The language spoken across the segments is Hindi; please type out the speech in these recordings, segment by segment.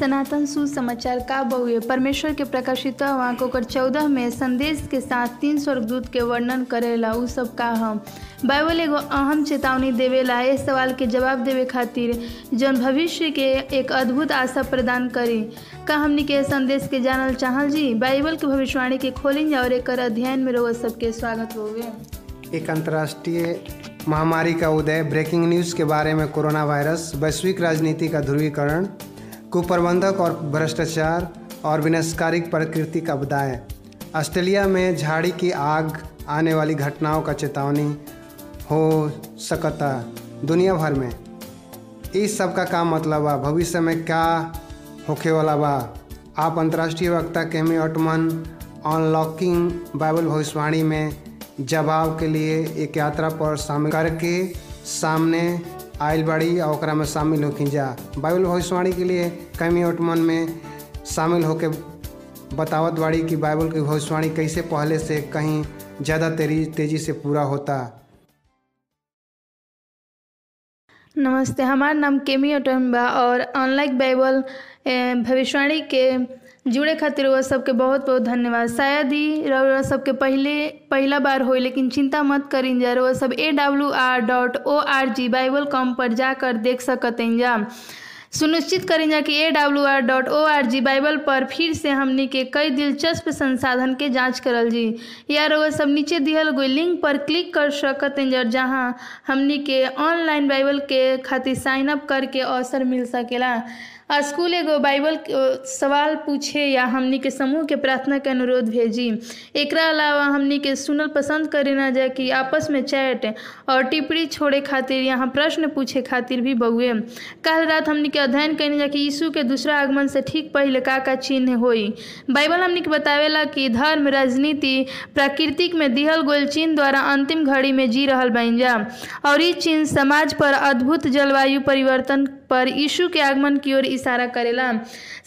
सनातन सुसमाचार का बहुए परमेश्वर के प्रकाशित वाक ओकर चौदह में संदेश के साथ तीन स्वर्गदूत के वर्णन करेला, उ सब का हम बाइबल एगो अहम चेतावनी देवेला, ए सवाल के जवाब देवे खातिर, जौन भविष्य के एक अद्भुत आशा प्रदान करी। का हमनी के संदेश के जानल चाहल जी? बाइबल के भविष्यवाणी के खोलिन और एक अध्ययन में रोज सबके स्वागत होवे। एक अंतर्राष्ट्रीय महामारी का उदय, ब्रेकिंग न्यूज़ के बारे में कोरोना वायरस, वैश्विक राजनीति का ध्रुवीकरण कुप्रबंधक और भ्रष्टाचार और विनाशकारी प्रकृति का बदाय। ऑस्ट्रेलिया में झाड़ी की आग आने वाली घटनाओं का चेतावनी हो सकता दुनिया भर में। इस सब का का मतलब बा भविष्य में क्या होखे वाला बा आप अंतर्राष्ट्रीय वक्ता केमी ऑटमन अनलॉकिंग बाइबल भविष्यवाणी में जवाब के लिए एक यात्रा पर शामिल करके सामने आयल बाड़ी और में शामिल होखी जा। बाइबल भविष्यवाणी के लिए कमी ओटमन में शामिल होके बतावत बाड़ी कि बाइबल की भविष्यवाणी कैसे पहले से कहीं ज़्यादा तेज़ी से पूरा होता। नमस्ते, हमार नाम केमी ओटन बा और ऑनलाइन बाइबल भविष्यवाणी के जुड़े खातिर वह सबके बहुत बहुत धन्यवाद। शायद ही सबके पहले, पहला बार हो लेकिन चिंता मत करें जा रउआ सब A W R dot O R G Bible com पर जाकर देख सकतें जा। सुनिश्चित करें कि A W R dot O R G Bible पर फिर से हमने के कई दिलचस्प संसाधन के जाँच करल जी। या रउआ सब नीचे दिहल गई लिंक पर क्लिक कर सकते जर जहाँ हमने के ऑनलाइन बाइबल के खातिर साइन अप करके अवसर मिल सकेला। स्कूल एगो बाइबल सवाल पूछे, या हमनी के समूह के प्रार्थना के अनुरोध भेजी। एकरा अलावा हमनी के सुनल पसंद करे ना जाए कि आपस में चैट और टिप्पणी छोड़े खातिर यहाँ प्रश्न पूछे खातिर भी बउए। कल रात हमनी के अध्ययन करने जा कि यीशु के दूसरा आगमन से ठीक पहले का का चिन्ह होई। बाइबल हमनी के बतावेला कि धर्म, राजनीति, प्राकृतिक में दिहल गोल चिन्ह द्वारा अंतिम घड़ी में जी रहल बन जा। और चिन्ह समाज पर अद्भुत जलवायु परिवर्तन पर यीशु के आगमन की ओर इशारा करेला।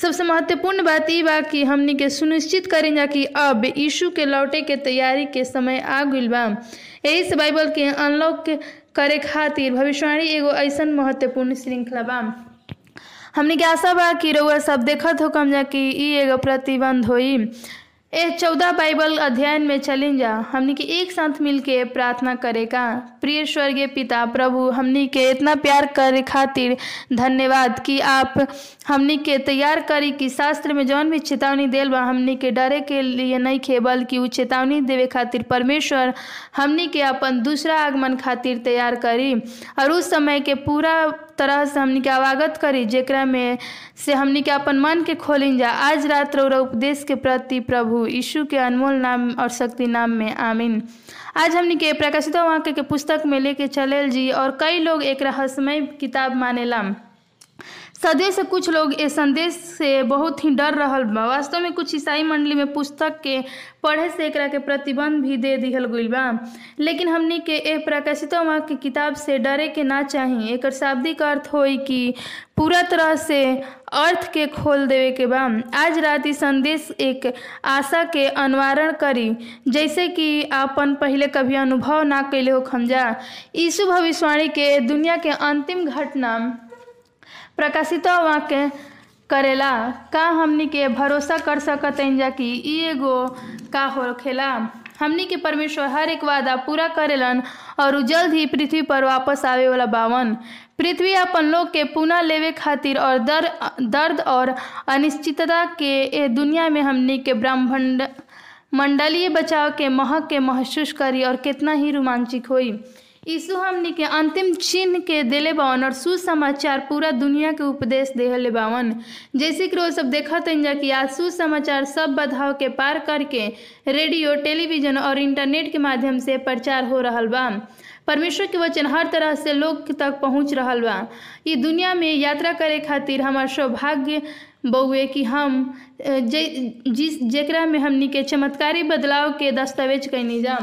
सबसे महत्वपूर्ण बात ई बा कि हमनी के सुनिश्चित करें जा कि अब यीशु के लौटे के तैयारी के समय आ गइल बा। यही से बाइबल के अनलॉक करे खातिर भविष्यवाणी एगो ऐसन महत्वपूर्ण श्रृंखला बा। हमनी के आशा बा कि रउआ सब देखत हो कम जा कि एगो प्रतिबंध होई। ए, चौदह बाइबल अध्ययन में चलिन जा। हमनी के एक साथ मिल के प्रार्थना करे का। प्रिय स्वर्गीय पिता, प्रभु, हमनी के इतना प्यार करे खातिर धन्यवाद कि आप हमनी के तैयार करी कि शास्त्र में जौन भी चेतावनी देल बा, हमनी के डरे के लिए नहीं खे, बल्कि उ चेतावनी देवे खातिर परमेश्वर हमनी के अपन दूसरा आगमन खातिर तैयार करी। और उस समय के पूरा तरह से हमने के अवागत करी जरा में से हमने के अपन मन के खोलिन जा। आज रात रौरा उपदेश के प्रति प्रभु यीशु के अनमोल नाम और शक्ति नाम में आमीन। आज हमने के प्रकाशित वाक्य के पुस्तक में लेके चल जी और कई लोग एक रहस्यमय किताब मानेला सदियों से कुछ लोग इस संदेश से बहुत ही डर रहल बा। वास्तव में कुछ ईसाई मंडली में पुस्तक के पढ़े से एकरा के प्रतिबंध भी दे दिहल गइल बा। लेकिन हमनी के ए प्रकाशित के किताब से डरे के ना चाही। एक शाब्दिक अर्थ हो कि पूरा तरह से अर्थ के खोल देवे के बा। आज रात ई संदेश एक आशा के अनवारण करी। जैसे कि आपन पहले कभी अनुभव ना कैले हो खमजा यीशु भविष्यवाणी के दुनिया के अंतिम घटना प्रकाशित वाक्य करेला, का हमनी के भरोसा कर सकते जा कि एगो का होखेला? हमनी के परमेश्वर हर एक वादा पूरा करेलन और जल्द ही पृथ्वी पर वापस आवे वाला बावन। पृथ्वी अपन लोग के पुनः लेवे खातिर और दर, दर्द और अनिश्चितता के ए दुनिया में हमनी के ब्रह्मांड मंडलीय बचाव के महक के महसूस करी और कितना ही रोमांचिक होई। यीशु हमनी के अंतिम चिन्ह के दिले बावन और सुसमाचार पूरा दुनिया के उपदेश देहले बावन जैसे कि रोज सब देखत जा कि आज सुसमाचार सब बाधाओं के पार करके रेडियो, टेलीविज़न और इंटरनेट के माध्यम से प्रचार हो रहा बा। परमेश्वर के वचन हर तरह से लोग तक पहुँच रहा बा। ये दुनिया में यात्रा करे खातिर हमार सौभाग्य बउए कि हम जिस, जेकरा में हमनी के चमत्कारी बदलाव के दस्तावेज़ कैनी जा।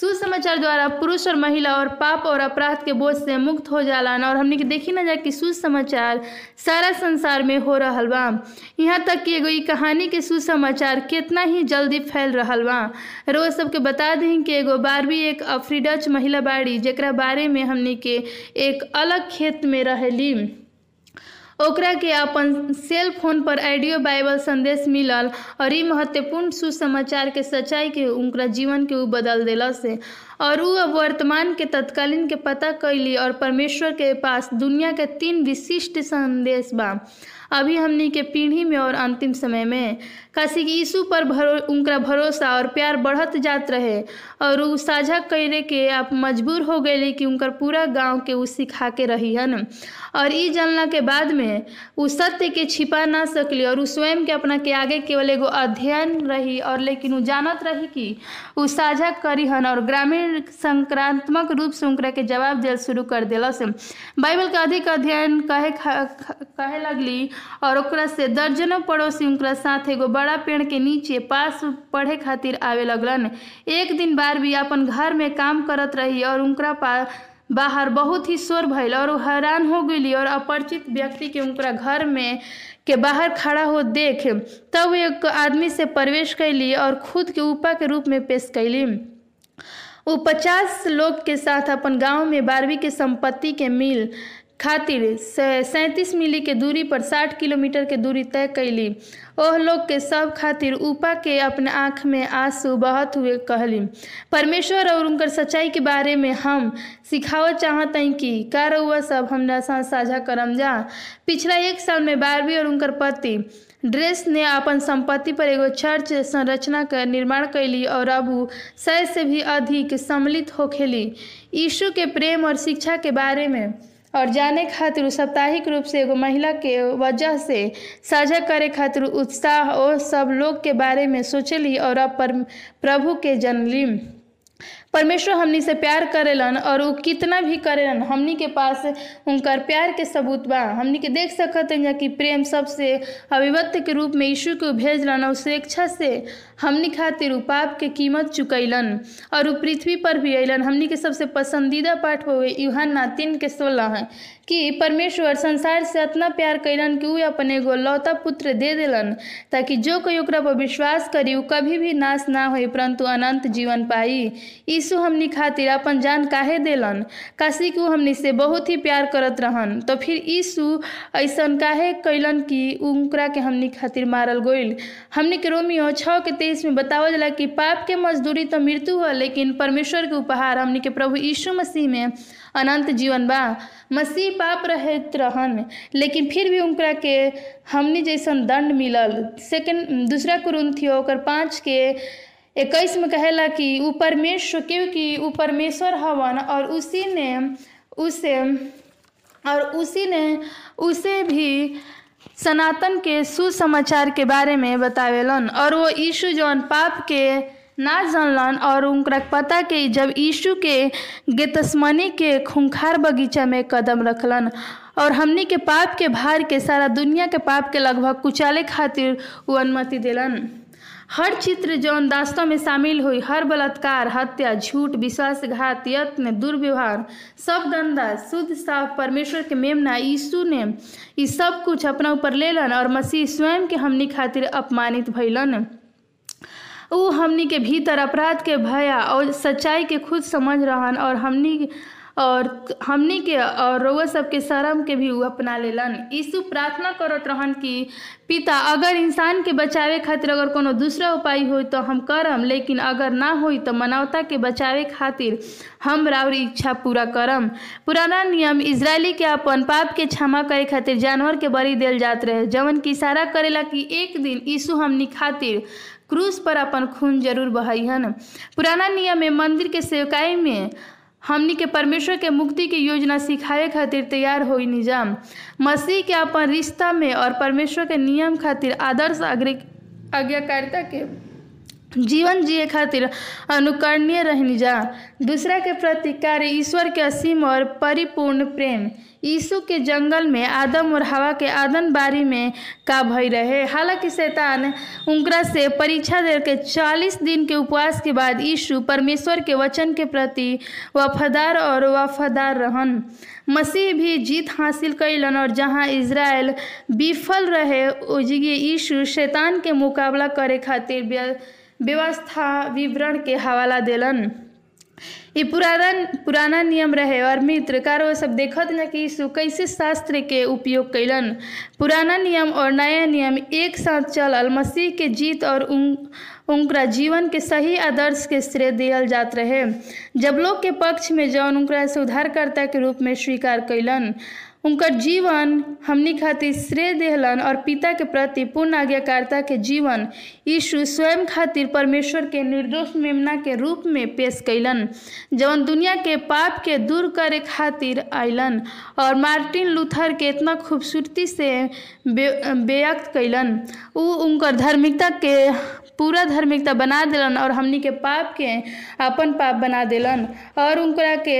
सुसमाचार द्वारा पुरुष और महिला और पाप और अपराध के बोझ से मुक्त हो जालन और हमने देखी ना जा कि सुसमाचार सारा संसार में हो रहा बा। यहाँ तक कि एगो कहानी के सुसमाचार कितना ही जल्दी फैल रहा बा। रोज सबके बता दी कि एगो बारहवीं एक अफ्रीडच महिला बाड़ी जरा बारे में हमने के एक अलग खेत में रहेली। ओकरा के अपन सेल फ़ोन पर ऑडियो बाइबल संदेश मिलल और ई महत्वपूर्ण सुसमाचार के सच्चाई के उनका जीवन के ऊ बदल दिल से। और ऊ अब वर्तमान के तत्कालीन के पता कैली और परमेश्वर के पास दुनिया के तीन विशिष्ट संदेश बा। अभी हमनी के पीढ़ी में और अंतिम समय में। काशी कि यीशु पर भरो, उनका भरोसा और प्यार बढ़त जात रहे और उ साझा करे के आप मजबूर हो गए कि उनकर पूरा गाँव के उ सिखा के रही हन और ई जानला के बाद में उ सत्य के छिपा ना सकली और उ स्वयं के अपना के आगे केवल एगो अध्ययन रही और लेकिन उ जानत रही कि ऊ साझा करी हन और ग्रामीण संक्रात्मक रूप से उनकरा के जवाब दिल शुरू कर दिलस। बाइबल का अधिक अध्ययन कहे कहे लगली और से दर्जनों पड़ोसी उनका साथ एगो बड़ा पेड़ के नीचे पास पढ़े खातिर आवे लगलन। एक दिन बार भी अपन घर में काम करत रही और उनकरा पा, बाहर बहुत ही शोर भइल और हैरान हो गई और अपरिचित व्यक्ति के उनकरा घर में के बाहर खड़ा हो देख तब एक आदमी से प्रवेश कैली और खुद के उपा के रूप में पेश कैली। वो पचास लोग के साथ अपन गाँव में बारहवीं के संपत्ति के मिल खातिर सैंतीस मीली के दूरी पर साठ किलोमीटर के दूरी तय कैली। ओह लोग के सब खातिर ऊपा के अपने आँख में आँसू बहत हुए कहली, परमेश्वर और उनकर सच्चाई के बारे में हम सिखावत चाहत हैं कि का रउआ सब हमरा साथ साझा करम जा। पिछला एक साल में बारहवीं और उनकर पति ड्रेस ने अपन संपत्ति पर एगो चर्च संरचना का निर्माण कैली और अब सय से भी अधिक सम्मिलित होखेली। यीशु के प्रेम और शिक्षा के बारे में और जाने खातिर साप्ताहिक रूप से एगो महिला के वजह से साझा करे खातिर उत्साह और सब लोग के बारे में सोचली और अब प्रभु के जनली। परमेश्वर हमनी से प्यार करेलन और वो कितना भी करेलन, हमनी के पास उनकर प्यार के सबूत बा। हमनी के देख सकते हैं कि प्रेम सबसे अभिव्यक्त के रूप में यीशु को भेजलन और स्वेच्छा से हमनी खातिर उ पाप के कीमत चुकैलन और पृथ्वी पर भी अलन हमनी के सबसे पसंदीदा पाठ हुए यूहन्ना तीन के सोलह है कि परमेश्वर संसार से इतना प्यार कैलन कि उ अपन एगो लौता पुत्र दे दिलन ताकि जो कोई ओकरा पर विश्वास करी उ कभी भी नाश ना होई परंतु अनंत जीवन पाई। यीशु हमनी खातिर अपन जान काहे देलन? काशी को हमनी से बहुत ही प्यार करत रहन। तो फिर यीशु ऐसा काहे कैलन कि उनकरा के हमनी खातिर मारल गइल? हमनी के रोमियो छः के तेईस में बतावल जाला कि पाप के मजदूरी तो मृत्यु है लेकिन परमेश्वर के उपहार हमनी के प्रभु यीशु मसीह में अनंत जीवन बा। मसीह पाप रहत रहन, लेकिन फिर भी उनकरा के हमनी जैसन दंड मिलल। सेकेंड, दूसरा कुरुंथियो ओकर पाँच के इक्कीस में कहेला कि ऊ परमेश्वर क्योंकि ऊ परमेश्वर हवन और उसी ने, उसे, और उसी ने, उसे भी सनातन के सुसमाचार के बारे में बतावेलन। और वो यीशु जौन पाप के ना जानलन और उनका पता के जब यीशु के गेतस्मनी के खूंखार बगीचा में कदम रखलन और हमनी के पाप के भार के सारा दुनिया के पाप के लगभग कुचाले खातिर वो अनुमति दिलन। हर चित्र जौन दास्तों में शामिल हुई, हर बलात्कार, हत्या, झूठ, विश्वासघात, यत्न, दुर्व्यवहार, सब गंदा, शुद्ध, साफ़, परमेश्वर के मेमना, यीशु ने ये सब कुछ अपना ऊपर लेलन और मसीह स्वयं के हमनी खातिर अपमानित भैलन ऊ हमनी के भीतर अपराध के भया और सच्चाई के खुद समझ रहन और हमनी और हमनी के और रउआ सबके शर्म के भी अपना लेलन। यीशु प्रार्थना करत रहन कि, पिता, अगर इंसान के बचावे खातिर अगर कोनो दूसरा उपाय हो तो हम करम, लेकिन अगर ना हो तो मानवता के बचावे खातिर हम राउर इच्छा पूरा करम। पुराना नियम, इजरायली के अपन पाप के क्षमा करे खातिर जानवर के बलि देल जात रहे। जवन की इशारा करेला कि एक दिन यीशु हमनी खातिर क्रूस पर अपन खून ज़रूर बहन पुराना नियम में मंदिर के सेवकाई में हमनी के परमेश्वर के मुक्ति की योजना सिखाए खातिर तैयार हो निज़ाम। मसीह के अपन रिश्ता में और परमेश्वर के नियम खातिर आदर्श आज्ञाकारिता के जीवन जिए खातिर अनुकरणीय रहनी जा। दूसरा के प्रति कार्य ईश्वर के असीम और परिपूर्ण प्रेम। यीशु के जंगल में आदम और हवा के आदन बारी में का भई रहे। हालाँकि शैतान उनकरा से परीक्षा दे के चालीस दिन के उपवास के बाद यीशु परमेश्वर के वचन के प्रति वफादार और वफादार रहन। मसीह भी जीत हासिल कैलन और जहाँ इज़राइल विफल रहे यीशु शैतान के मुकाबला करे खातिर व्यवस्था विवरण के हवाला देलन। ये पुराना पुराना नियम रहे और मित्र कार सब देखत न कि यीशु कैसे शास्त्र के उपयोग कैलन पुराना नियम और नया नियम एक साथ चलल, मसीह के जीत और उन उनका जीवन के सही आदर्श के श्रेय दियल जात रहे। जब लोग के पक्ष में जौन उनका से उद्धारकर्ता के रूप में स्वीकार कैलन उनकर जीवन, हमनी खातिर श्रेय देहलन और पिता के प्रति पूर्ण आज्ञाकारिता के जीवन, यीशु स्वयं खातिर परमेश्वर के निर्दोष मेमना के रूप में पेश कैलन जवन दुनिया के पाप के दूर करे खातिर आइलन और मार्टिन लूथर के इतना खूबसूरती से व्यक्त कैलन उ उनकर धार्मिकता के, पूरा धार्मिकता बना दिलन और हमनी के पाप के अपन पाप बना दिलन और उनकरा के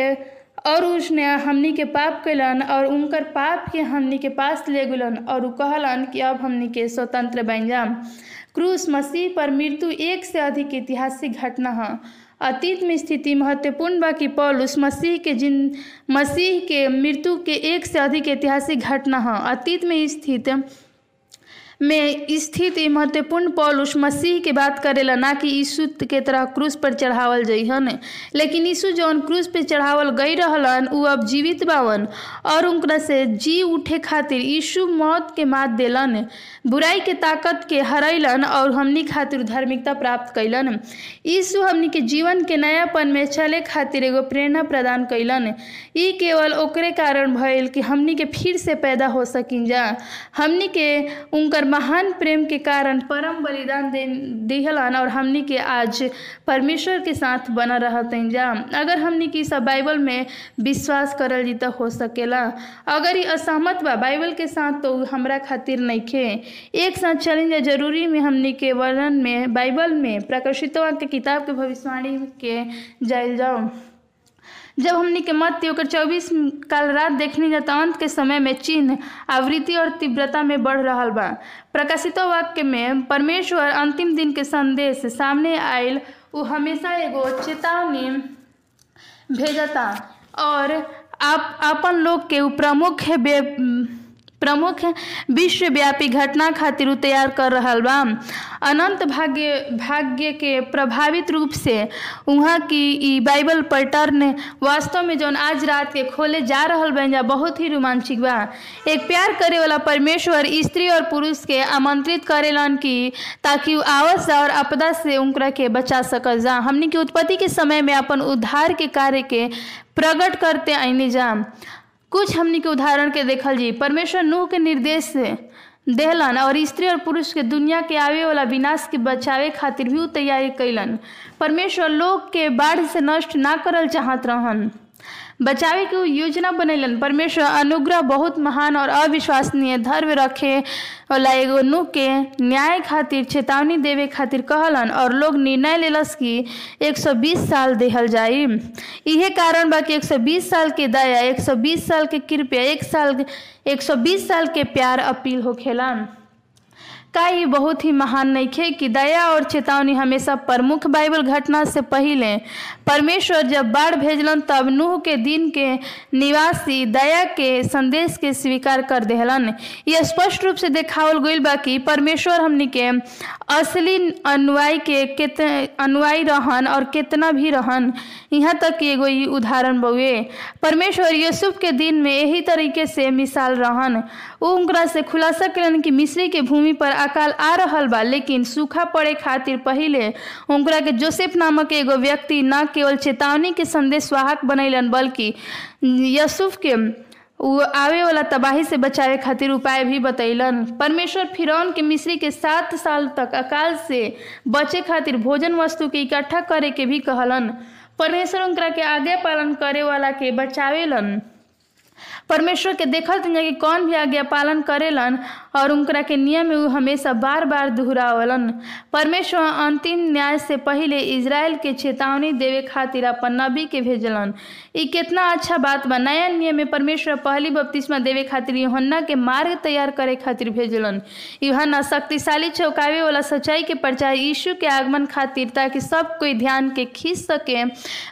और उसने हमनी के पाप कैलन और उनकर पाप के हमनी के पास ले गलन और उ कहलन कि अब हमनी के स्वतंत्र बन जाम। क्रूस मसीह पर मृत्यु एक से अधिक ऐतिहासिक घटना है। अतीत में स्थिति महत्वपूर्ण बा कि पौलुस मसीह के जिन मसीह के मृत्यु के एक से अधिक ऐतिहासिक घटना है। अतीत में स्थित में स्थित महत्वपूर्ण। पौलुस मसीह के बात करेला ना कि यीशु के तरह क्रूस पर चढ़ावल जइहन। लेकिन यीशु जौन क्रूस पर चढ़ावल गई रहलन, उ अब जीवित बावन और उनकरा से जी उठे खातिर यीशु मौत के मात देलन, बुराई के ताकत के हरैलन और हमनी खातिर धार्मिकता प्राप्त कैलन। यीशु हमनी के जीवन के नयापन में चले खातिर एगो प्रेरणा प्रदान कैलन। ई केवल ओकरे कारण भइल कि हमनी के फिर से पैदा हो सकिन जा। हमनी के उनकर महान प्रेम के कारण परम बलिदान दे, दिहलन और हमनी के आज परमेश्वर के साथ बना रहते जा, अगर हमनी की सब बाइबल में विश्वास करल जी तो हो सकेला। अगर ये असहमत बा, बाइबल के साथ तो हमरा खातिर नइखे। एक साथ चलेंगे ज़रूरी में हमनी के वर्णन में, बाइबल में प्रकाशितवा के किताब के भविष्यवाणी के जाइल जाओ। जब हमने के मत होकर चौबीस काल रात देखने जाता अंत के समय में चिन्ह, आवृत्ति और तीव्रता में बढ़ रहा बा। प्रकाशित वाक्य में, परमेश्वर अंतिम दिन के संदेश सामने आयल वो हमेशा एगो चेतावनी भेजता और आप, अपन लोग के प्रमुख प्रमुख विश्वव्यापी घटना खातिर तैयार कर रहा बा अनंत भाग्य भाग्य के प्रभावित रूप से वहाँ की बाइबल पैटर्न वास्तव में जौन आज रात के खोले जा रहा बन जा बहुत ही रोमांचिक बा। एक प्यार करे वाला परमेश्वर, स्त्री और पुरुष के आमंत्रित करेलन कि ताकि आवश्य और आपदा से उनकरा के बचा सकल जा। हमनी के उत्पत्ति के समय में अपन उद्धार के कार्य के प्रकट करते आईने जा। कुछ हमनी के उदाहरण के देखल जी। परमेश्वर नूह के निर्देश से देहलन और स्त्री और पुरुष के दुनिया के आवे वाला विनाश के बचावे खातिर भी तैयारी कैलन परमेश्वर लोग के बाढ़ से नष्ट ना करल चाहत रहन। बचावे के योजना बनैलन। परमेश्वर अनुग्रह बहुत महान और अविश्वसनीय धर्म रखे वाला एगो नु के न्याय खातिर, चेतावनी देवे खातिर कहलन और लोग निर्णय लेलस कि 120 साल देहल जाई। इहे कारण बा कि 120 साल के दया 120 साल के कृपया, एक साल 120 साल के प्यार अपील होखेला। का ये बहुत ही महान नहीं खे कि दया और चेतावनी हमेशा प्रमुख बाइबल घटना से पहले। परमेश्वर जब बाढ़ भेजलन, तब नूह के दिन के निवासी दया के संदेश के स्वीकार कर देहलन। यह स्पष्ट रूप से देखावल गईल बा कि परमेश्वर हमनी के असली अनुयायी के कित, अनुयायी रहन और कितना भी रहन यहाँ तक कि एगो उदाहरण बउए। परमेश्वर यूसुफ के दिन में यही तरीके से मिसाल रहन। वो उनकरा से खुलासा कलन कि मिस्री के भूमि पर अकाल आ रहल बा, लेकिन सूखा पड़े खातिर पहिले उनकरा के जोसेफ नामक एगो व्यक्ति न केवल चेतावनी के संदेश वाहक बनैलन, बल्कि यसूफ के वो आवे वाला तबाही से बचावे खातिर उपाय भी बतैलन। परमेश्वर फिरौन के मिस्री के सात साल तक अकाल से बचे खातिर भोजन वस्तु के इकट्ठा करे के भी कहलन। परमेश्वर उनकरा के आज्ञा पालन करे वाला के बचावेलन। परमेश्वर के देखल कि कौन भी आज्ञा पालन करेलन और उनकरा के नियम वो हमेशा बार बार दोहरावलन। परमेश्वर अंतिम न्याय से पहले इज़राइल के चेतावनी देवे खातिर अपन नबी के भेजलन। ई कितना अच्छा बात बा। नया नियम में परमेश्वर पहली बपतिस्मा देवे खातिर यूहन्ना के मार्ग तैयार करे खातिर भेजलन। यूहन्ना शक्तिशाली चौकावे वाला सच्चाई के प्रचार यीशु के आगमन खातिर ताकि सब कोई ध्यान के खींच सके।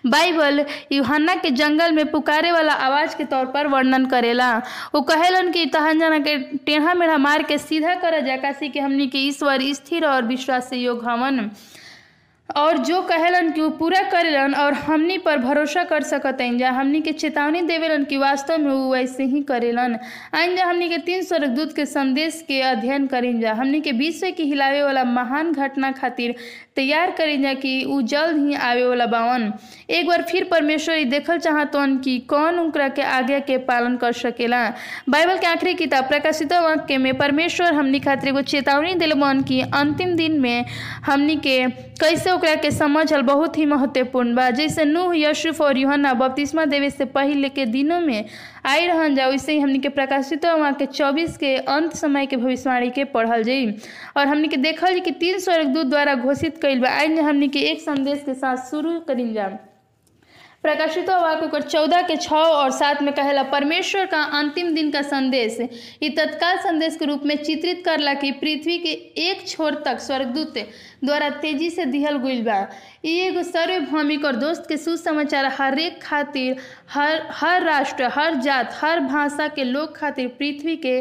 बाइबल यूहन्ना के जंगल में पुकारे वाला आवाज़ के तौर पर वर्णन करेला। वो कहेलन कि तहन जना के टेढ़ा मेढ़ा मार के सीधा कर जा काशी के हमनी के ईश्वर स्थिर और विश्वास से योग हवन और जो कहलन कि पूरा करेलन और हमनी पर भरोसा कर सकतन जा हमनी के चेतावनी देवेलन कि वास्तव में वो वैसे ही करेलन। आइन जा हमनी के तीन स्वर्गदूत के संदेश के अध्ययन करें जा हमनी के विश्व के हिलावे वाला महान घटना खातिर तैयार करें जा कि उ जल्द ही आवे वाला बावन। एक बार फिर परमेश्वर ई देखल चाहतन कि कौन उनकरा के आज्ञा के पालन कर सकेला। बाइबल के आखिरी किताब प्रकाशित वाक्य में परमेश्वर हमनी खातिर एगो चेतावनी दिल बन कि अंतिम दिन में हमनी के कैसे ओकरा के समझल बहुत ही महत्वपूर्ण बा। जैसे नूह, यशुफ और युहना बपतिस्मा देवे से पहले के दिनों में आई रहन जा वैसे ही हमने के प्रकाशित वहाँ के चौबीस के अंत समय के भविष्यवाणी के पढ़ल जाई। और हमने के देखल कि तीन स्वर्गदूत द्वारा घोषित कइल बा। आइन हमने के एक संदेश के साथ शुरू करी जा प्रकाशित ओकर चौदह के छः और सात में कहेला परमेश्वर का अंतिम दिन का संदेश। ये तत्काल संदेश के रूप में चित्रित करला कि पृथ्वी के एक छोर तक स्वर्गदूत द्वारा तेज़ी से दिहल गइल बा। एगो सर्वभौमिक और दोस्त के सुसमाचार हर एक खातिर, हर हर राष्ट्र, हर जात, हर भाषा के लोग खातिर पृथ्वी के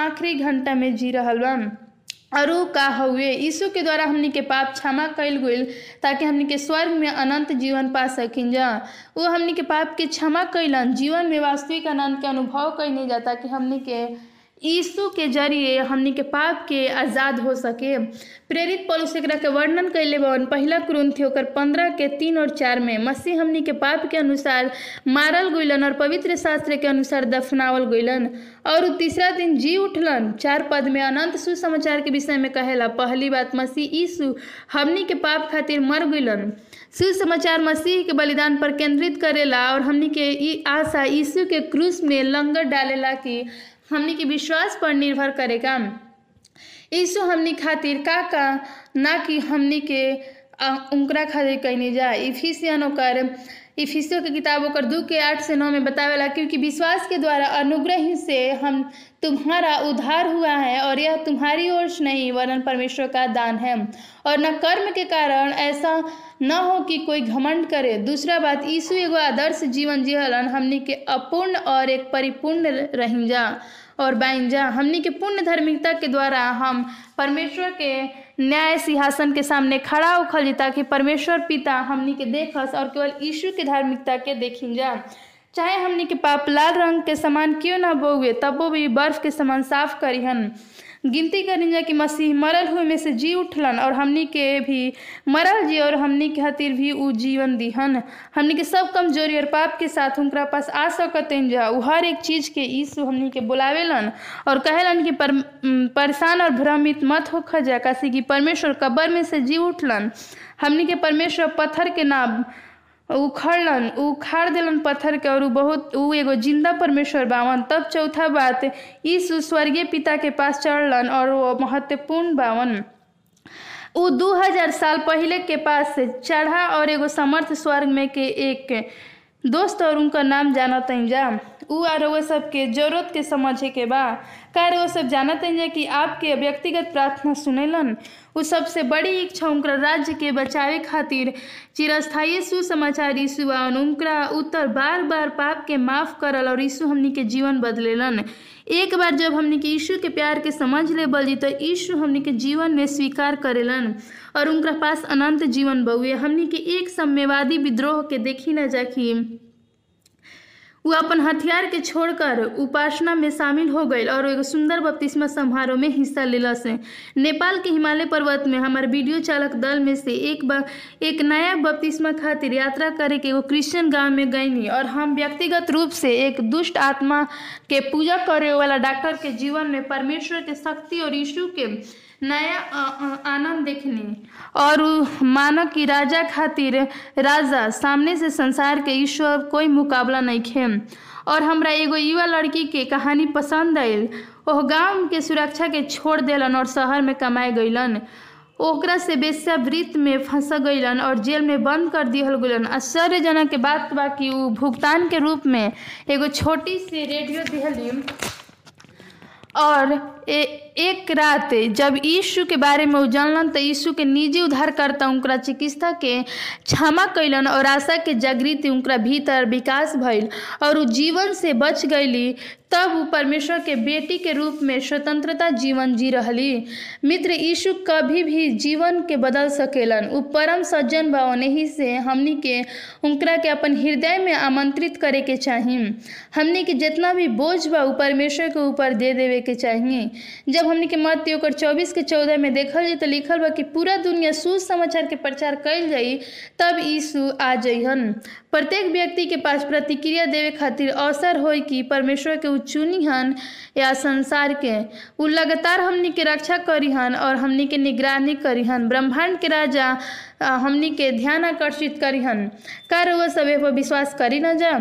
आखिरी घंटा में जी रहा बा। उ का हुए। यीशु के द्वारा हमने के पाप क्षमा कैल गुल ताकि हमने के स्वर्ग में अनंत जीवन पा सकिन जा। वो हमने के पाप के क्षमा कैलन जीवन में वास्तविक आनंद के अनुभव कैने जा, ताकि हमनी के यीशु के ज़रिए हमनी के पाप के आज़ाद हो सके। प्रेरित पौलुस एकरा के वर्णन कैले बन, पहला कुरुन्थी ओकर पंद्रह के तीन और चार में, मसीह हमनी के पाप के अनुसार मारल गइलन और पवित्र शास्त्र के अनुसार दफनावल गइलन। और तीसरा दिन जी उठलन। चार पद में अनंत सुसमाचार के विषय में कहेला, पहली बात मसीह यीशु हमनी के पाप खातिर मर गइलन। सुसमाचार मसीह के बलिदान पर केंद्रित करेला और हमनी के आशा यीशु के क्रूस में लंगर डालेला कि हमनी के विश्वास पर निर्भर करेगा यीशु हमनी खातिर का का ना कि हमनी के उनकरा खातिर कहने जा इफिसियन ओकर इफिसियो के किताब ओकर दू के आठ से नौ में बतावेला, क्योंकि विश्वास के द्वारा अनुग्रह से हम तुम्हारा उद्धार हुआ है और यह तुम्हारी ओर से नहीं, वरन परमेश्वर का दान है। और न कर्म के कारण ऐसा न हो कि कोई घमंड करे। दूसरा बात यीशु एगो आदर्श जीवन जिहलन हमनी के अपूर्ण और एक परिपूर्ण रही जा और बाइन जा हमने के पुण्य धार्मिकता के द्वारा हम परमेश्वर के न्याय सिंहासन के सामने खड़ा उखल जी, ताकि परमेश्वर पिता हमनी के देखस और केवल यीशु के धार्मिकता के देखिन जा। चाहे हमनी के पाप लाल रंग के समान क्यों ना बोगे तब भी बर्फ़ के समान साफ़ करिहन। गिनती करी जा कि मसीह मरल हुए में से जी उठलन और हमनी के भी मरल जी और हमनी के खातिर भी उ जीवन दिहन। हमनी के सब कमज़ोरी और पाप के साथ उनकरा पास आ सकतें जा। हर एक चीज़ के यीशु हमनी के बुलावेलन और कहेलन कि पर, परेशान और भ्रमित मत होख जा काशी कि परमेश्वर कब्र में से जी उठलन। हमनी के परमेश्वर पत्थर के नाम उखड़लन उखाड़ दिलन पत्थर के और बहुत, उ एगो ज़िंदा परमेश्वर बावन तब चौथा बात यीशु स्वर्गीय पिता के पास चढ़लन और वो महत्वपूर्ण बावन उ दू हज़ार साल पहले के पास चढ़ा और एगो समर्थ स्वर्ग में के एक दोस्त और उनका नाम जानत जा। उ और सबके ज़रूरत के समझे के बा। कार वो सब जानत जा कि आपके व्यक्तिगत प्रार्थना सुनेलन। उ सबसे बड़ी इच्छा उनका राज्य के बचावे खातिर। चिरस्थायी सुसमाचार यीशु आवन उनका उत्तर बार बार पाप के माफ़ करल और यीशु हमनी के जीवन बदलेलन। एक बार जब हमनी के यीशु के प्यार के समझ ले बली तो यीशु हमनी के जीवन में स्वीकार करेलन। और उनका पास अनंत जीवन बउए। हमनी के एक सम्यवादी विद्रोह के देखी न जाखी। वो अपन हथियार के छोड़कर उपासना में शामिल हो गई और एगो सुंदर बपतिस्मा समारोह में हिस्सा लेला से। नेपाल के हिमालय पर्वत में हमारे वीडियो चालक दल में से एक बार एक नया बपतिस्मा खातिर यात्रा करे के एगो क्रिश्चियन गाँव में गईनी और हम व्यक्तिगत रूप से एक दुष्ट आत्मा के पूजा करे वाला डॉक्टर के जीवन में परमेश्वर के शक्ति और यीशु के नया आनंद देखनी। और मानो कि राजा खातिर राजा सामने से संसार के ईश्वर कोई मुकाबला नहीं खे और हमरा एगो युवा लड़की के कहानी पसंद आयल। वह गाँव के सुरक्षा के छोड़ देलन और शहर में कमाए गईलन। ओकरा से वेश्यावृत्त में फंस गईलन और जेल में बंद कर दिहल गईलन। आश्चर्यजनक के बात बा कि उ भुगतान के रूप में एगो छोटी सी रेडियो दिहली। और ए, एक रात जब यीशु के बारे में उ जानलन तो यीशु के निजी उद्धारकर्ता उनकरा चिकित्सा के क्षमा कैलन और आशा के जागृति उनकरा भीतर विकास भइल और उ जीवन से बच गईली तब उ परमेश्वर के बेटी के रूप में स्वतंत्रता जीवन जी रहली। मित्र यीशु कभी भी जीवन के बदल सकेलन। उ परम सज्जन बा नहीं से हमनी के उनकरा के अपन हृदय में आमंत्रित करे के चाही। हमनी के जितना भी बोझ बा परमेश्वर के ऊपर दे देवे के चाहिए जब हमनी के ओकर चौबीस के चौदह में देखल जाए तो लिखल बा कि पूरा दुनिया सुसमाचार के प्रचार कल जाई, तब यीशु आ जइहन। प्रत्येक व्यक्ति के पास प्रतिक्रिया देवे खातिर अवसर हो कि परमेश्वर के उ चुनिहन या संसार के। उ लगातार हमनी के रक्षा करिहन और हमनी के निगरानी करिहन। ब्रह्मांड के राजा हमनी के ध्यान आकर्षित करिहन। का रउआ सबे विश्वास करी न जा।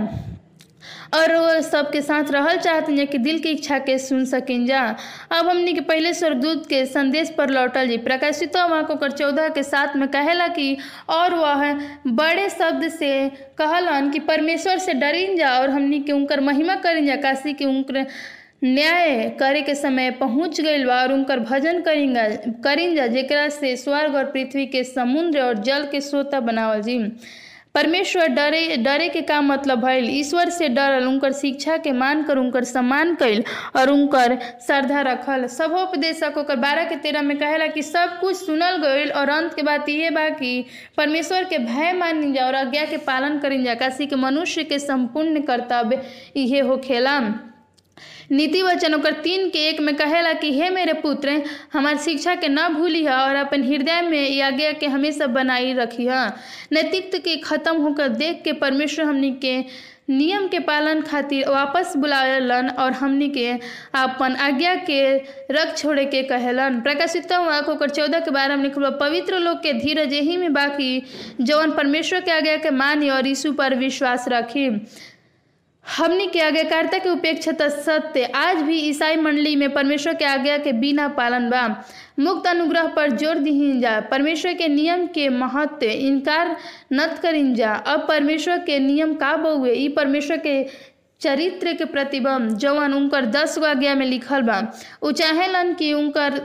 और वो सबके साथ रहल चाहते हैं कि दिल की इच्छा के सुन सकिन जा। अब हमनी के पहले स्वर्गदूत के संदेश पर लौटल जी। प्रकाशित वहाँ को कर चौदह के साथ में कहेला कि, और वह बड़े शब्द से कहलन कि परमेश्वर से डरिन जा और हमनी के उनकर महिमा करिन जा। काशी के उनकर न्याय करे के समय पहुँच गईल बा और उनकर भजन करिंगा करिन जा, जेकरा से स्वर्ग और पृथ्वी के समुद्र और जल के श्रोता बनावल जी। परमेश्वर डरे डरे के का मतलब भइल? ईश्वर से डरल, उनकर शिक्षा के मान कर उनकर सम्मान कल और उनकर श्रद्धा रखल। सभोपदेशक ओकर बारह के तेरह में कहला कि सब कुछ सुनल गईल और अंत के बात ये बा कि परमेश्वर के भय मानी जा और आज्ञा के पालन करी जा। काशी के मनुष्य के संपूर्ण कर्तव्य इहे होखेला। नीति वचन ओकर तीन के एक में कहेला कि, हे मेरे पुत्र, हमार शिक्षा के न भूली है और अपन हृदय में आज्ञा के हमेशा बनाई रखी है नैतिकता के खत्म होकर देख के परमेश्वर हमनी के नियम के पालन खातिर वापस बुलालन और हमनी के अपन आज्ञा के रख छोड़े के कहलन। प्रकाशित होकर चौदह के बारे में लिखल पवित्र लोग के धीरज यही में बाकी जवन परमेश्वर के आज्ञा के मानी और यीशु पर विश्वास रखी। हमनी के आज्ञाकारिता के उपेक्षा सत्य, आज भी ईसाई मंडली में परमेश्वर के आज्ञा के बिना पालन बा। मुक्त अनुग्रह पर ज़ोर दीन जा। परमेश्वर के नियम के महत्व इनकार नत करिन जा। अब परमेश्वर के नियम का बउए ई परमेश्वर के चरित्र के प्रतिबंध जवन उनकर दस गो आज्ञा में लिखल बा। उ चाहेलन कि उनकर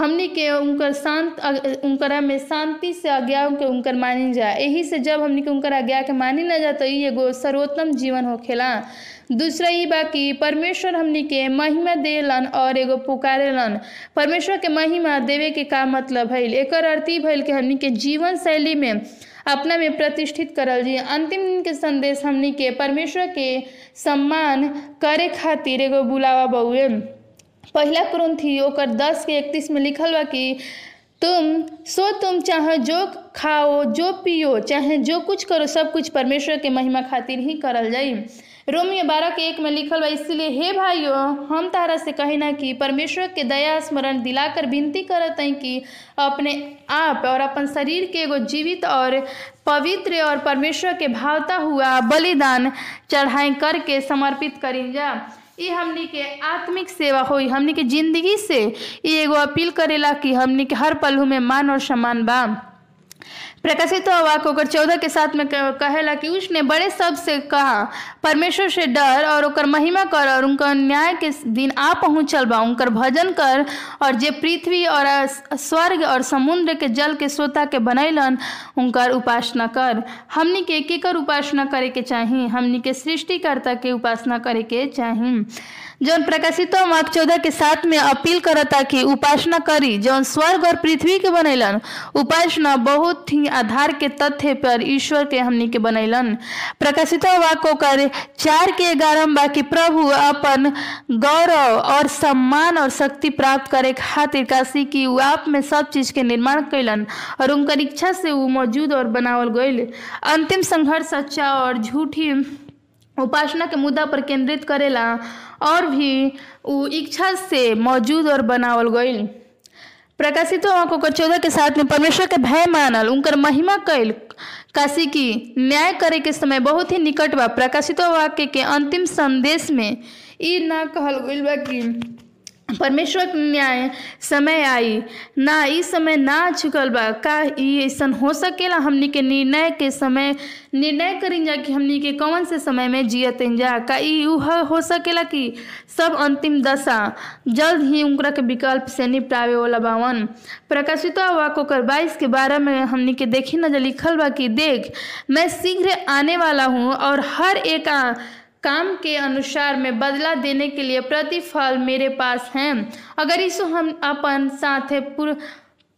हमनी के उनकर शांत, उनकरा में शांति से आज्ञा के उनकर मानी जा। यही से जब हमनी के उनकर आज्ञा के मानी ना जा तो ई एगो सर्वोत्तम जीवन होखेला दूसरा ई बा कि परमेश्वर हमनी के महिमा देलन और एगो पुकारेलन। परमेश्वर के महिमा देवे के का मतलब है एक अर्थ ई भइल कि हमनी के जीवन शैली में अपना में प्रतिष्ठित करल जी। अंतिम दिन के संदेश हमनी के परमेश्वर के सम्मान करे खातिर एगो बुलावा बउए। पहला कुरुंथी ओकर दस के इकतीस में लिखल बा कि तुम, सो तुम चाहे जो खाओ, जो पियो, चाहे जो कुछ करो, सब कुछ परमेश्वर के महिमा खातिर ही करल जाई। रोमियो बारह के एक में लिखल बा, इसलिए, हे भाइयों, हम तारा से कहिना कि परमेश्वर के दया स्मरण दिलाकर विनती करत हैं कि अपने आप और अपन शरीर के एगो जीवित और पवित्र और परमेश्वर के भावता हुआ बलिदान चढ़ाई करके समर्पित करी जा। ये हमने के आत्मिक सेवा हो हमने के ज़िंदगी से ये एगो अपील करेला कि हमने के हर पलू में मान और सम्मान बा। प्रकाशित तो वाक ओकर चौदह के साथ में कहेला कि उसने बड़े शब्द से कहा, परमेश्वर से डर और ओकर महिमा कर और उनका न्याय के दिन आ पहुँचल बा। उनकर भजन कर और जे पृथ्वी और स्वर्ग और समुद्र के जल के श्रोता के बनैलन, उनकर उपासना कर। हमनी के केकर उपासना करे के चाही, हमनी के सृष्टिकर्ता के उपासना करे के चाही। जौन प्रकाशित मार्ग चौदह के साथ में अपील करता कि उपासना करी, जौन स्वर्ग और पृथ्वी के बनैलन। उपासना बहुत ही आधार के तथ्य पर ईश्वर के हमनी के बनैलन। प्रकाशित वाक्यों कर चार के ग्यारह बाकी प्रभु अपन गौरव और सम्मान और शक्ति प्राप्त करे खातिर काशी की आप में सब चीज़ के निर्माण कैलन और उनकर इच्छा से वो मौजूद और बनावल गईल अंतिम संघर्ष सच्चा और झूठी उपासना के मुद्दा पर केंद्रित करेला। और भी उ इच्छा से मौजूद और बनावल गई प्रकाशित को चौदह के साथ में परमेश्वर के भय मानल, उनकर महिमा कैल काशी की न्याय करे के समय बहुत ही निकट बा। प्रकाशित वाक्य के अंतिम संदेश में ई ना कहल गई बा कि परमेश्वर न्याय समय आई। ना ई समय ना चुकल बा। का ई ऐसन हो सकेला हमनी के निर्णय के समय? निर्णय करी जा कि हमनी के कौन से समय में जियत जा? का हो सकेला कि सब अंतिम दशा? जल्द ही उनकरा के विकल्प से निपटावे वाला बावन। प्रकाशित वाक ओकर बाईस के बारह में हमनी के देखी नज़र लिखल बा कि देख मैं शीघ्र आने वाला हूँ और हर एक आ, काम के अनुसार में बदला देने के लिए प्रतिफल मेरे पास है। अगर इसो हम अपन साथे पुर,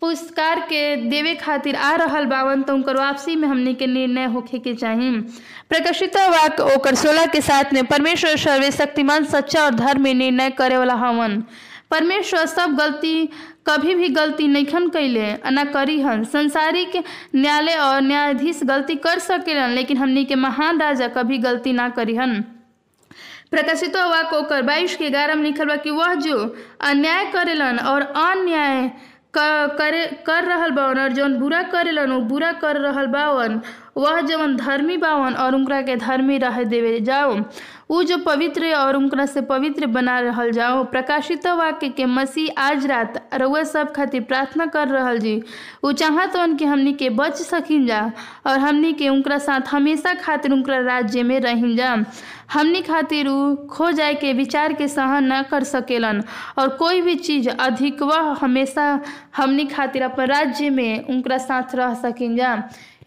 पुरस्कार के देवे खातिर आ रहल बावन तो उनकर वापसी में हमने के निर्णय होखे के चाही। प्रकाशित वाक ओकर सोलह के साथ में, परमेश्वर सर्वे शक्तिमान सच्चा और धर्म निर्णय करे वाला हवन। परमेश्वर सब गलती कभी भी गलती नैखन कैले न करी हन। संसारिक न्यायालय और न्यायाधीश गलती कर सकेलन, लेकिन हमनी के महान राजा कभी गलती ना करी हन। प्रकाशित वाक ओकर बाईस के ग्यारह में लिखल बा कि वह जो अन्याय करेलन और अन्याय करे कर रहल बावन और जौन बुरा करेलन वो बुरा कर रहल बावन वह जवन धर्मी बावन और उनकरा के धर्मी रह देवे जाओ उ जो पवित्र और उनकरा से पवित्र बना रहल जाओ, प्रकाशित वाक्य के मसीह आज रात रउआ सब खातिर प्रार्थना कर रहल जी। उ चाहत हन कि हमनी के बच सकिन जा और हमनी के उनकरा साथ हमेशा खातिर उनकरा राज्य में रहिन जा। हमनी खातिर उ खो जाए के विचार के सहन न कर सकेलन और कोई भी चीज़ अधिक वह हमेशा हमनी खातिर अपन राज्य में उनकरा साथ रह सकिन जा।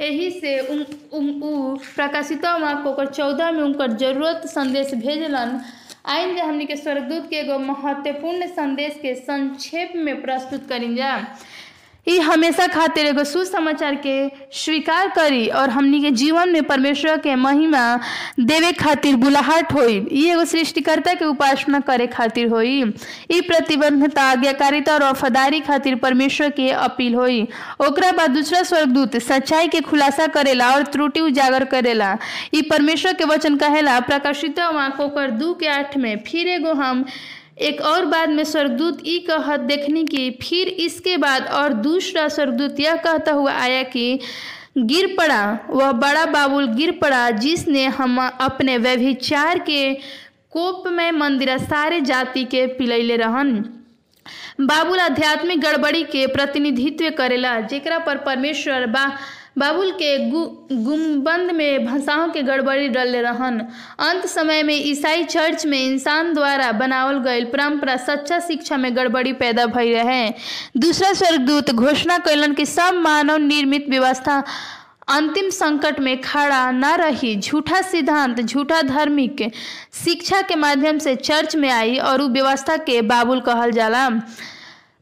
एही से उन, उ प्रकाशित माँ चौदह में उनकर ज़रूरत संदेश भेजलन। आइन जा हमने के स्वर्गदूत के एगो महत्वपूर्ण संदेश के संक्षेप में प्रस्तुत करी जा ई हमेशा खातिर एगो सुसमाचार के स्वीकार करी और हमनी के जीवन में परमेश्वर के महिमा देवे खातिर बुलाहट होई। ई एगो सृष्टिकर्ता के उपासना करे खातिर होई। ई प्रतिबद्धता आज्ञाकारिता और वफादारी खातिर परमेश्वर के अपील होई। ओकरा बाद दूसरा स्वर्गदूत सच्चाई के खुलासा करेला और त्रुटि उजागर करेला। ई परमेश्वर के वचन कहेला, प्रकाशित वाक दू के आठ में, फिर एगो हम एक और बाद में स्वर्गदूत ई कहत देखनी कि फिर इसके बाद और दूसरा स्वर्गदूत यह कहता हुआ आया कि गिर पड़ा, वह बड़ा बाबुल गिर पड़ा, जिसने हम अपने व्यभिचार के कोप में मंदिरा सारे जाति के पिलैले रहन। बाबुल आध्यात्मिक गड़बड़ी के प्रतिनिधित्व करेला, जेकरा पर परमेश्वर बा बाबुल के गु, गुम्बंद में भाषाओं के गड़बड़ी डलले रहन। अंत समय में ईसाई चर्च में इंसान द्वारा बनावल गईल परंपरा सच्चा शिक्षा में गड़बड़ी पैदा भई रहे। दूसरा स्वर्गदूत घोषणा कैलन कि सब मानव निर्मित व्यवस्था अंतिम संकट में खड़ा न रही। झूठा सिद्धांत झूठा धार्मिक शिक्षा के माध्यम से चर्च में आई और व्यवस्था के बाबुल कहल जाला।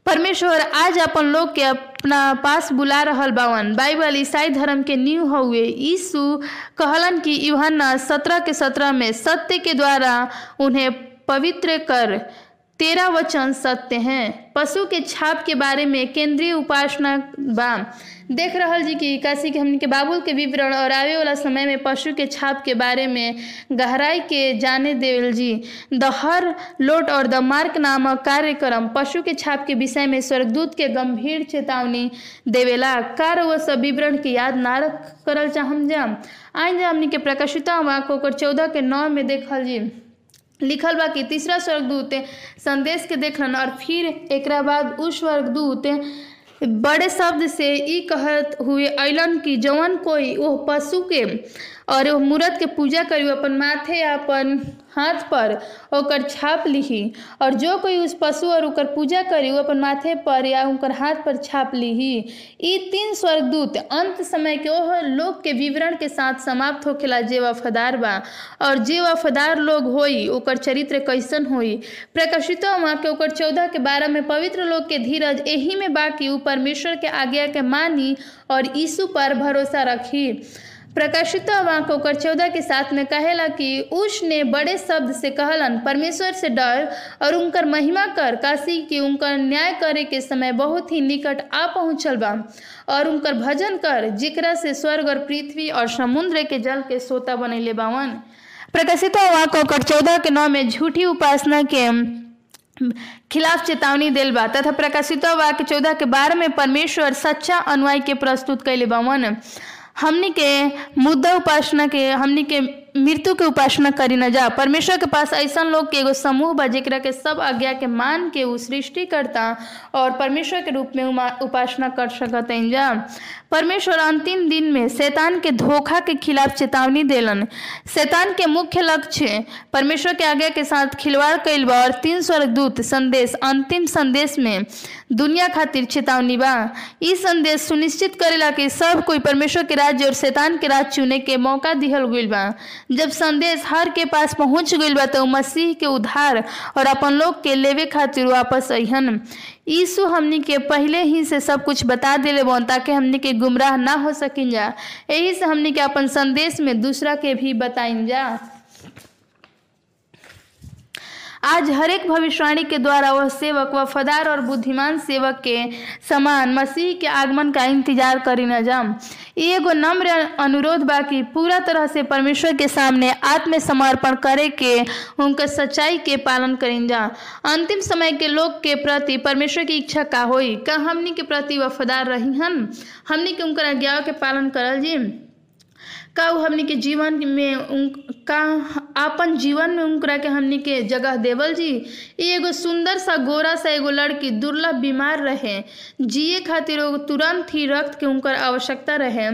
परमेश्वर आज अपन लोग के अपना पास बुला रहल बावन। बाइबल ईसाई धर्म के न्यू हुए यीशु कहलन कि यूहन्ना सत्रह के सत्रह में सत्य के द्वारा उन्हें पवित्र कर, तेरा वचन सत्य हैं। पशु के छाप के बारे में केंद्रीय उपासना बा। देख रहल जी कि काशी के हमने के बाबुल के विवरण और आवे वाला समय में पशु के छाप के बारे में गहराई के जाने देवल जी। द हर लोट और द मार्क नामक कार्यक्रम पशु के छाप के विषय में स्वर्गदूत के गंभीर चेतावनी देवेला। कार वो सब विवरण के याद ना रख करल चाहम जा आइन जा हमने के प्रकाशिता वाक ओकर चौदह के नौ में देखल जी। लिखल बा कि तीसरा स्वर्गदूत संदेश के देखलन और फिर एकरा बाद उ स्वर्गदूत बड़े शब्द से ई कहत हुए अलन कि जवन कोई वह पशु के और वो मूर्त के पूजा करी अपन माथे अपन हाथ पर ओकर छाप लिही, और जो कोई उस पशु और ओकर पूजा करी वो अपन माथे पर या ओकर हाथ पर छाप लिही। ई तीन स्वर्गदूत अंत समय के ओह लोग के विवरण के साथ समाप्त होखेला जे वफादार बा, और जे वफादार लोग होई, ओकर चरित्र कैसन होई। प्रकाशित वहाँ के ओकर चौदह के बारह में पवित्र लोग के धीरज यही में बा कि उ परमेश्वर के आज्ञा के मानी और यीशु पर भरोसा रखी। प्रकाशित वाक ओकर चौदह के साथ में कहेला कि उस ने बड़े शब्द से कहलन, परमेश्वर से डर और उनकर महिमा कर काशी कि उनकर न्याय करे के समय बहुत ही निकट आ पहुँचल बा और उनकर भजन कर, जिकरा से स्वर्ग और पृथ्वी और समुद्र के जल के सोता बनैले बावन। प्रकाशित वाक ओकर चौदह के नौ में झूठी उपासना के खिलाफ चेतावनी दिल बा तथा प्रकाशित वाक्य चौदह के बारह में परमेश्वर सच्चा अनुयायी के प्रस्तुत कैले बावन। हमनी के मुद्दा उपासना के हमनी के मृत्यु के उपासना करी न जा। परमेश्वर के पास ऐसा लोग के एगो समूह बा, जेकरा के सब आज्ञा के मान के उ सृष्टि करता और परमेश्वर के रूप में उपासना कर सकत जा। परमेश्वर अंतिम दिन में शैतान के धोखा के खिलाफ चेतावनी देलन। शैतान के मुख्य लक्ष्य परमेश्वर के आज्ञा के साथ खिलवाड़ कैल बा और तीन स्वर्गदूत संदेश, अंतिम संदेश में दुनिया खातिर चेतावनी बा। ई संदेश सुनिश्चित करेला कि सब कोई परमेश्वर के राज्य और शैतान के राज चुने के मौका दिहल गइल बा। जब संदेश हर के पास पहुँच गई बा तो मसीह के उधार और अपन लोग के लेवे खातिर वापस अहन यीशु हमनी के पहले ही से सब कुछ बता दिले बन ताकि हमनी के गुमराह ना हो सकिन जा। यही से हमनी के अपन संदेश में दूसरा के भी बताइन जा। आज हर एक भविष्यवाणी के द्वारा वह सेवक वफादार और बुद्धिमान सेवक के समान मसीह के आगमन का इंतज़ार करी न जाम। ई एगो नम्र अनुरोध बाकी पूरा तरह से परमेश्वर के सामने आत्मसमर्पण करे के उनकर सच्चाई के पालन करीन जा अंतिम समय के लोग के प्रति परमेश्वर की इच्छा का होई? का हमनी के प्रति वफादार रही हन? हमनी के उनकर आज्ञाओं के पालन करल जी का हमनी के जीवन में का आपन जीवन में उनकरा के हमनी के जगह देवल जी? एगो सुंदर सा गोरा सा एगो लड़की दुर्लभ बीमार रहे जिए खातिर वो तुरंत ही रक्त के उनकर आवश्यकता रहे।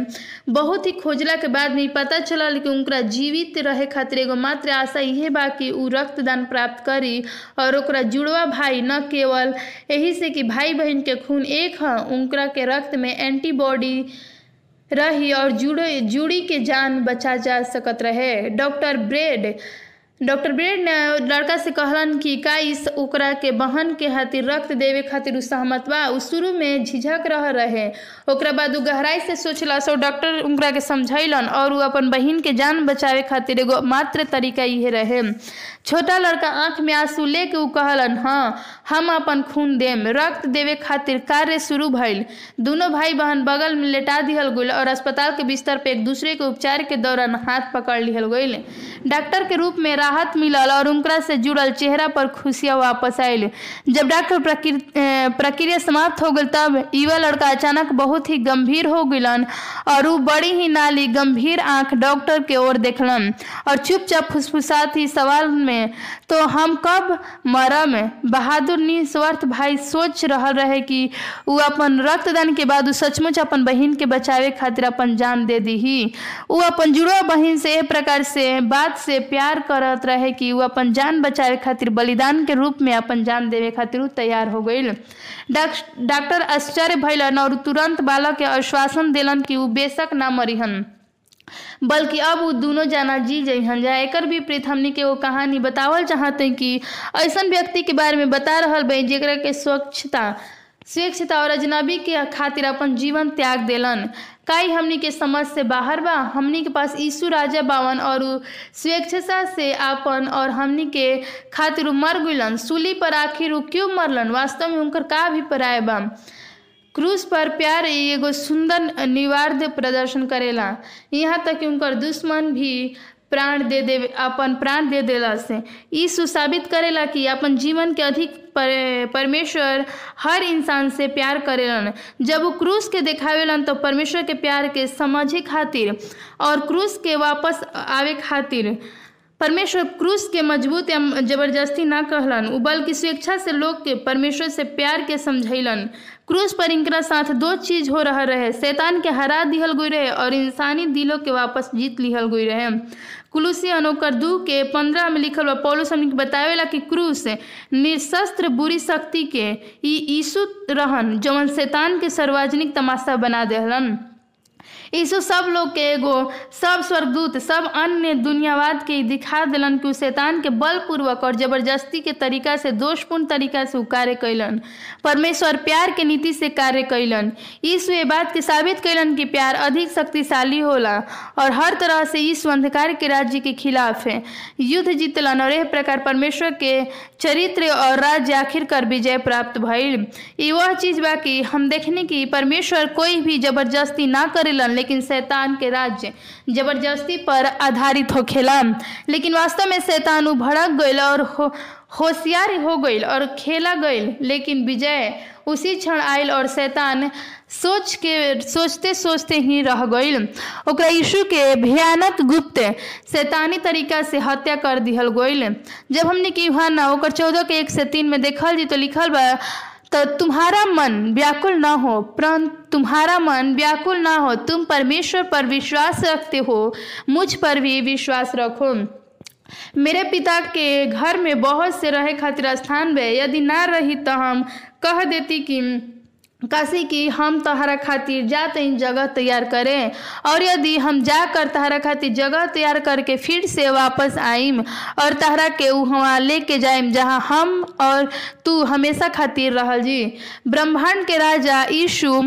बहुत ही खोजला के बाद में पता चलल कि उनकरा जीवित रहे खातिर एगो मात्र आशा इहे बा कि उ रक्तदान प्राप्त करी और ओकरा जुड़वा भाई न केवल। यही से कि भाई बहन के खून एक ह, उनकरा के रक्त में एंटीबॉडी रही और जुड़े जुड़ी के जान बचा जा सकत रहे। डॉक्टर ब्रेड डॉक्टर ब्रेड ने लड़का से कहलन कि का इस ओकरा के बहन के खातिर रक्त देवे खातिर उ सहमत बा। उ शुरू में झिझक रह रहे। ओकरा बाद उ गहराई से सोचला सो डॉक्टर उनकरा के समझैलन और उ अपन बहन के जान बचावे खातिर एगो मात्र तरीका इहे रहे। छोटा लड़का आँख में आँसू लेके उ कहलन हाँ हम अपन खून देम। रक्त देवे खातिर कार्य शुरू भइल। दोनों भाई बहन बगल में लेटा दिहल गइल और अस्पताल के बिस्तर पे एक दूसरे के उपचार के दौरान हाथ पकड़ लिहल गइल। डॉक्टर के रूप में राहत मिलल और उनकरा से जुड़ल चेहरा पर खुशियाँ वापस आयल जब डॉक्टर प्रक्रि- प्रक्रिया समाप्त हो गई तब युवा लड़का अचानक बहुत ही गंभीर हो गइलन और उ बड़ी ही नाली गंभीर आँख डॉक्टर के ओर देखलन और चुपचाप फुसफुसात ही सवाल में तो हम कब मरम बहादुर निस्वार्थ भाई सोच रहल रहे कि उ अपन रक्तदान के बाद सचमुच अपन बहिन के बचावे खातिर अपन जान दे दीही। उ अपन जुड़वा बहिन से ए प्रकार से बात से प्यार करत रहे कि उ अपन जान बचावे खातिर बलिदान के रूप में अपन जान देवे खातिर तैयार हो डॉक- डॉक्टर आश्चर्य भइलन और तुरंत बालक के आश्वासन देलन कि उ बेशक ना मरिहन। बल्कि अब उ दोनों जाना जी जइहन जा एकर विपरीत हमनी के वो कहानी बतावल चाहते कि ऐसन व्यक्ति के बारे में बता रहा बा जेकरा के स्वच्छता, स्वेच्छता और अजनबी के खातिर अपन जीवन त्याग देलन। काई हमनी के समझ से बाहर बा, हमनी के पास यीशु राजा बावन और उ स्वेच्छा से आपन और हमनी के खातिर मर गइलन। सूली पर आखिर क्यों मरलन? वास्तव में उनकर का अभिप्राय बा? क्रूस पर प्यार एगो सुंदर निवार्द प्रदर्शन करेला। यहाँ तक कि उनकर दुश्मन भी प्राण दे दे अपन प्राण दे देला से। ई सुसाबित करेला कि अपन जीवन के अधिक पर, परमेश्वर हर इंसान से प्यार करेलन। जब वो क्रूस के देखावेलन तो परमेश्वर के प्यार के समझे खातिर और क्रूस के वापस आवे खातिर परमेश्वर क्रूस के मज़बूत या ज़बरदस्ती ना कहलन। बल्कि स्वेच्छा से लोग के परमेश्वर से प्यार के समझैलन। क्रूस पर इनका साथ दो चीज़ हो रहा रहे। शैतान के हरा दिहल गुई रहे और इंसानी दिलों के वापस जीत लिहल गुई रहे। कुलूसी अनोकर दू के पंद्रह में लिखल बा, पौलुस हमने बतावेला कि क्रूस निशस्त्र बुरी शक्ति के ई रहन जवन शैतान के सार्वजनिक तमाशा बना देहलन। यीशु सब लोग के एगो, सब स्वर्गदूत, सब अन्य दुनियावाद के दिखा दिलन कि शैतान के बलपूर्वक और ज़बरदस्ती के तरीका से, दोषपूर्ण तरीका से कार्य कैलन परमेश्वर प्यार के नीति से कार्य कैलन यीशु ये बात के साबित कैलन कि प्यार अधिक शक्तिशाली होला और हर तरह से यीशु अंधकार के राज्य के खिलाफ है। युद्ध जीतलन और एह प्रकार परमेश्वर के चरित्र और राज्य आखिरकार विजय प्राप्त ई वह चीज़ बा कि हम देखने की परमेश्वर कोई भी ज़बरदस्ती ना करेलन लेकिन शैतान के राज्य ज़बरदस्ती पर आधारित होखेला लेकिन वास्तव में शैतान उ भड़क गईल और हो, होशियार हो गईल और खेला गईल लेकिन विजय उसी क्षण आयल और शैतान सोच के सोचते सोचते ही रह गईल ओकरा यीशु के भयानक गुप्त शैतानी तरीका से हत्या कर दिहल गईल जब हमने की ना ओकर चौदह के एक से तीन में देखल जी तो लिखल बा तो तुम्हारा मन व्याकुल ना हो, परंतु तुम्हारा मन व्याकुल ना हो, तुम परमेश्वर पर विश्वास रखते हो, मुझ पर भी विश्वास रखो। मेरे पिता के घर में बहुत से रहे खातिर स्थान वे, यदि ना रही तो हम कह देती कि काशी की हम तहरा खातिर जाते इन जगह तैयार करें। और यदि हम जाकर तहरा खातिर जगह तैयार करके फिर से वापस आइम और तहरा के वहाँ लेके जाइम जहाँ हम और तू हमेशा खातिर रह जी। ब्रह्मांड के राजा यीशु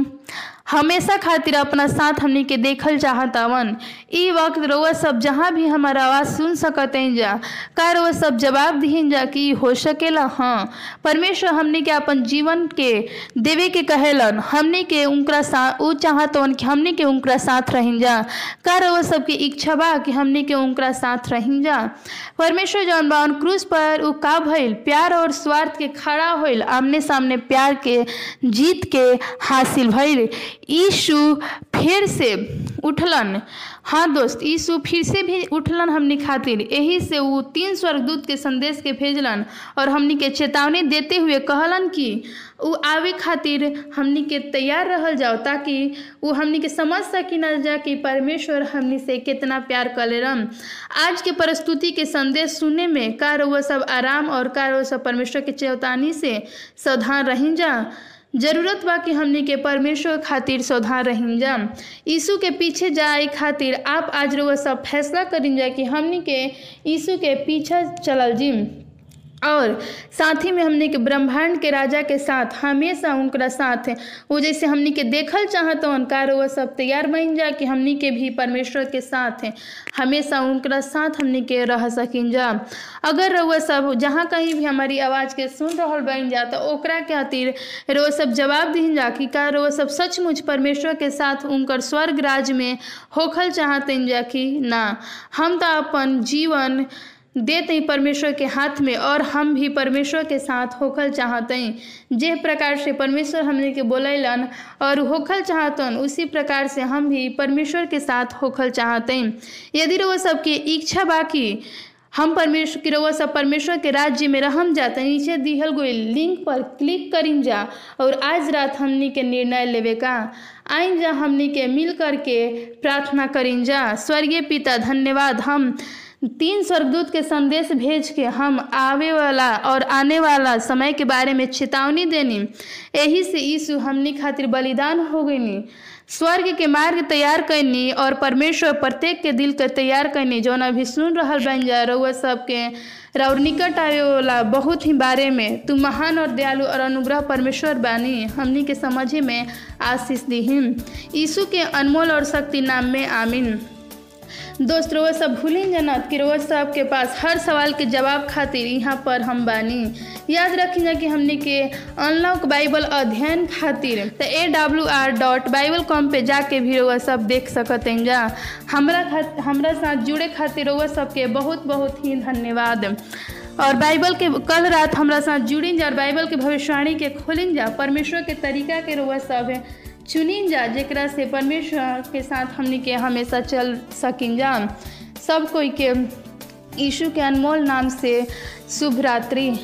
हमेशा खातिर अपना साथ हमनी के देखल चाहत अवन ई वक्त रउआ सब जहाँ भी हमार आवाज़ सुन सकते हैं जा, का रउआ सब जवाब दिहिन जा कि हो सकेला? हाँ परमेश्वर हमनी के अपन जीवन के देवे के कहेलन, हमनी के उनकरा साथ ऊ चाहतवन कि हमनी के उनकरा साथ रहिन जा। का रउआ सबके इच्छा बा कि हमनी के उनकरा साथ रहिन जा? परमेश्वर जौन बा क्रूज पर उ का भइल? प्यार और स्वार्थ के खड़ा होइल, आमने सामने प्यार के, जीत के हासिल भइल। यीशु फिर से उठलन। हाँ दोस्त यीशु फिर से भी उठलन हमनी खातिर। यही से वो तीन स्वर्गदूत के संदेश के भेजलन और हमनी के चेतावनी देते हुए कहलन कि वो आवे खातिर हमनी के तैयार रहल जाओ ताकि वो हमनी के समझ सकी न जा कि परमेश्वर हमनी से कितना प्यार कलेरम आज के प्रस्तुति के संदेश सुने में कार रउआ सब आराम और का रउआ सब परमेश्वर के चेतावनी से सावधान रही जा। ज़रूरत बा कि हमनी के परमेश्वर खातिर सौधार रही जा यीशु के पीछे जाए खातिर आप आज रोज सब फैसला करी जा कि हमनी के यीशु के पीछे चलल जी और साथ ही में हमने के ब्रह्मांड के राजा के साथ हमेशा उनका साथ है। वो जैसे हमनी के देखल चाहत कार वो सब तैयार बन जा कि हमनी के भी परमेश्वर के साथ हैं। हमेशा उनका साथ हमनी के रह सकिन जा। अगर वह सब जहाँ कहीं भी हमारी आवाज़ के सुन रहा बन जा तो ओकरा के खातिर रोज सब जवाब दिन जा कि का रोज सब सचमुच परमेश्वर के साथ उनकर स्वर्ग राज में होखल चाहते जा कि ना। हम तो अपन जीवन देते परमेश्वर के हाथ में और हम भी परमेश्वर के साथ होखल चाहते हैं। जे प्रकार से परमेश्वर हमने के बोलैलन और होखल चाहतन, उसी प्रकार से हम भी परमेश्वर के साथ होखल चाहते हैं। यदि वो सबकी इच्छा बाकी हम परमेश्वर की रउआ सब परमेश्वर के राज्य में रहम जाते नीचे दिहल गई लिंक पर क्लिक करिन जा और आज रात हमनी के निर्णय लेवे का। आइन जा हमनी के मिल करके प्रार्थना करिन जा। स्वर्गीय पिता, धन्यवाद। हम तीन स्वर्गदूत के संदेश भेज के हम आवे वाला और आने वाला समय के बारे में चेतावनी देनी। यही से यीशु हमनी खातिर बलिदान हो गईनी। स्वर्ग के मार्ग तैयार करनी और परमेश्वर प्रत्येक के दिल के तैयार करनी जौन अभी सुन रहा बन जा, रउआ सबके और निकट आवे वाला बहुत ही बारे में। तू महान और दयालु और अनुग्रह परमेश्वर बानी। हमनी के समझे में आशीष दीहिन। यीशु के अनमोल और शक्ति नाम में आमीन। दोस्त रोज सब भूलें जनत कि रोज सब के पास हर सवाल के जवाब खातिर यहाँ पर हम बानी। याद रखिए कि हमने के अनलॉक बाइबल अध्ययन खातिर तो A W R dot Bible com पे जाके भी रोज सब देख सकते हैं जा हमरा खात, हमरा साथ जुड़े खातिर रोज सबके बहुत बहुत ही धन्यवाद। और बाइबल के कल रात हमरा साथ जुड़िन जा और बाइबल के भविष्यवाणी के खोलिन जा परमेश्वर के तरीका के रोज सब है चुनिन जा जरा से परमेश्वर के साथ हमने के हमेशा चल सकिन जा। सब कोई के यीशु के अनमोल नाम से शुभ रात्रि।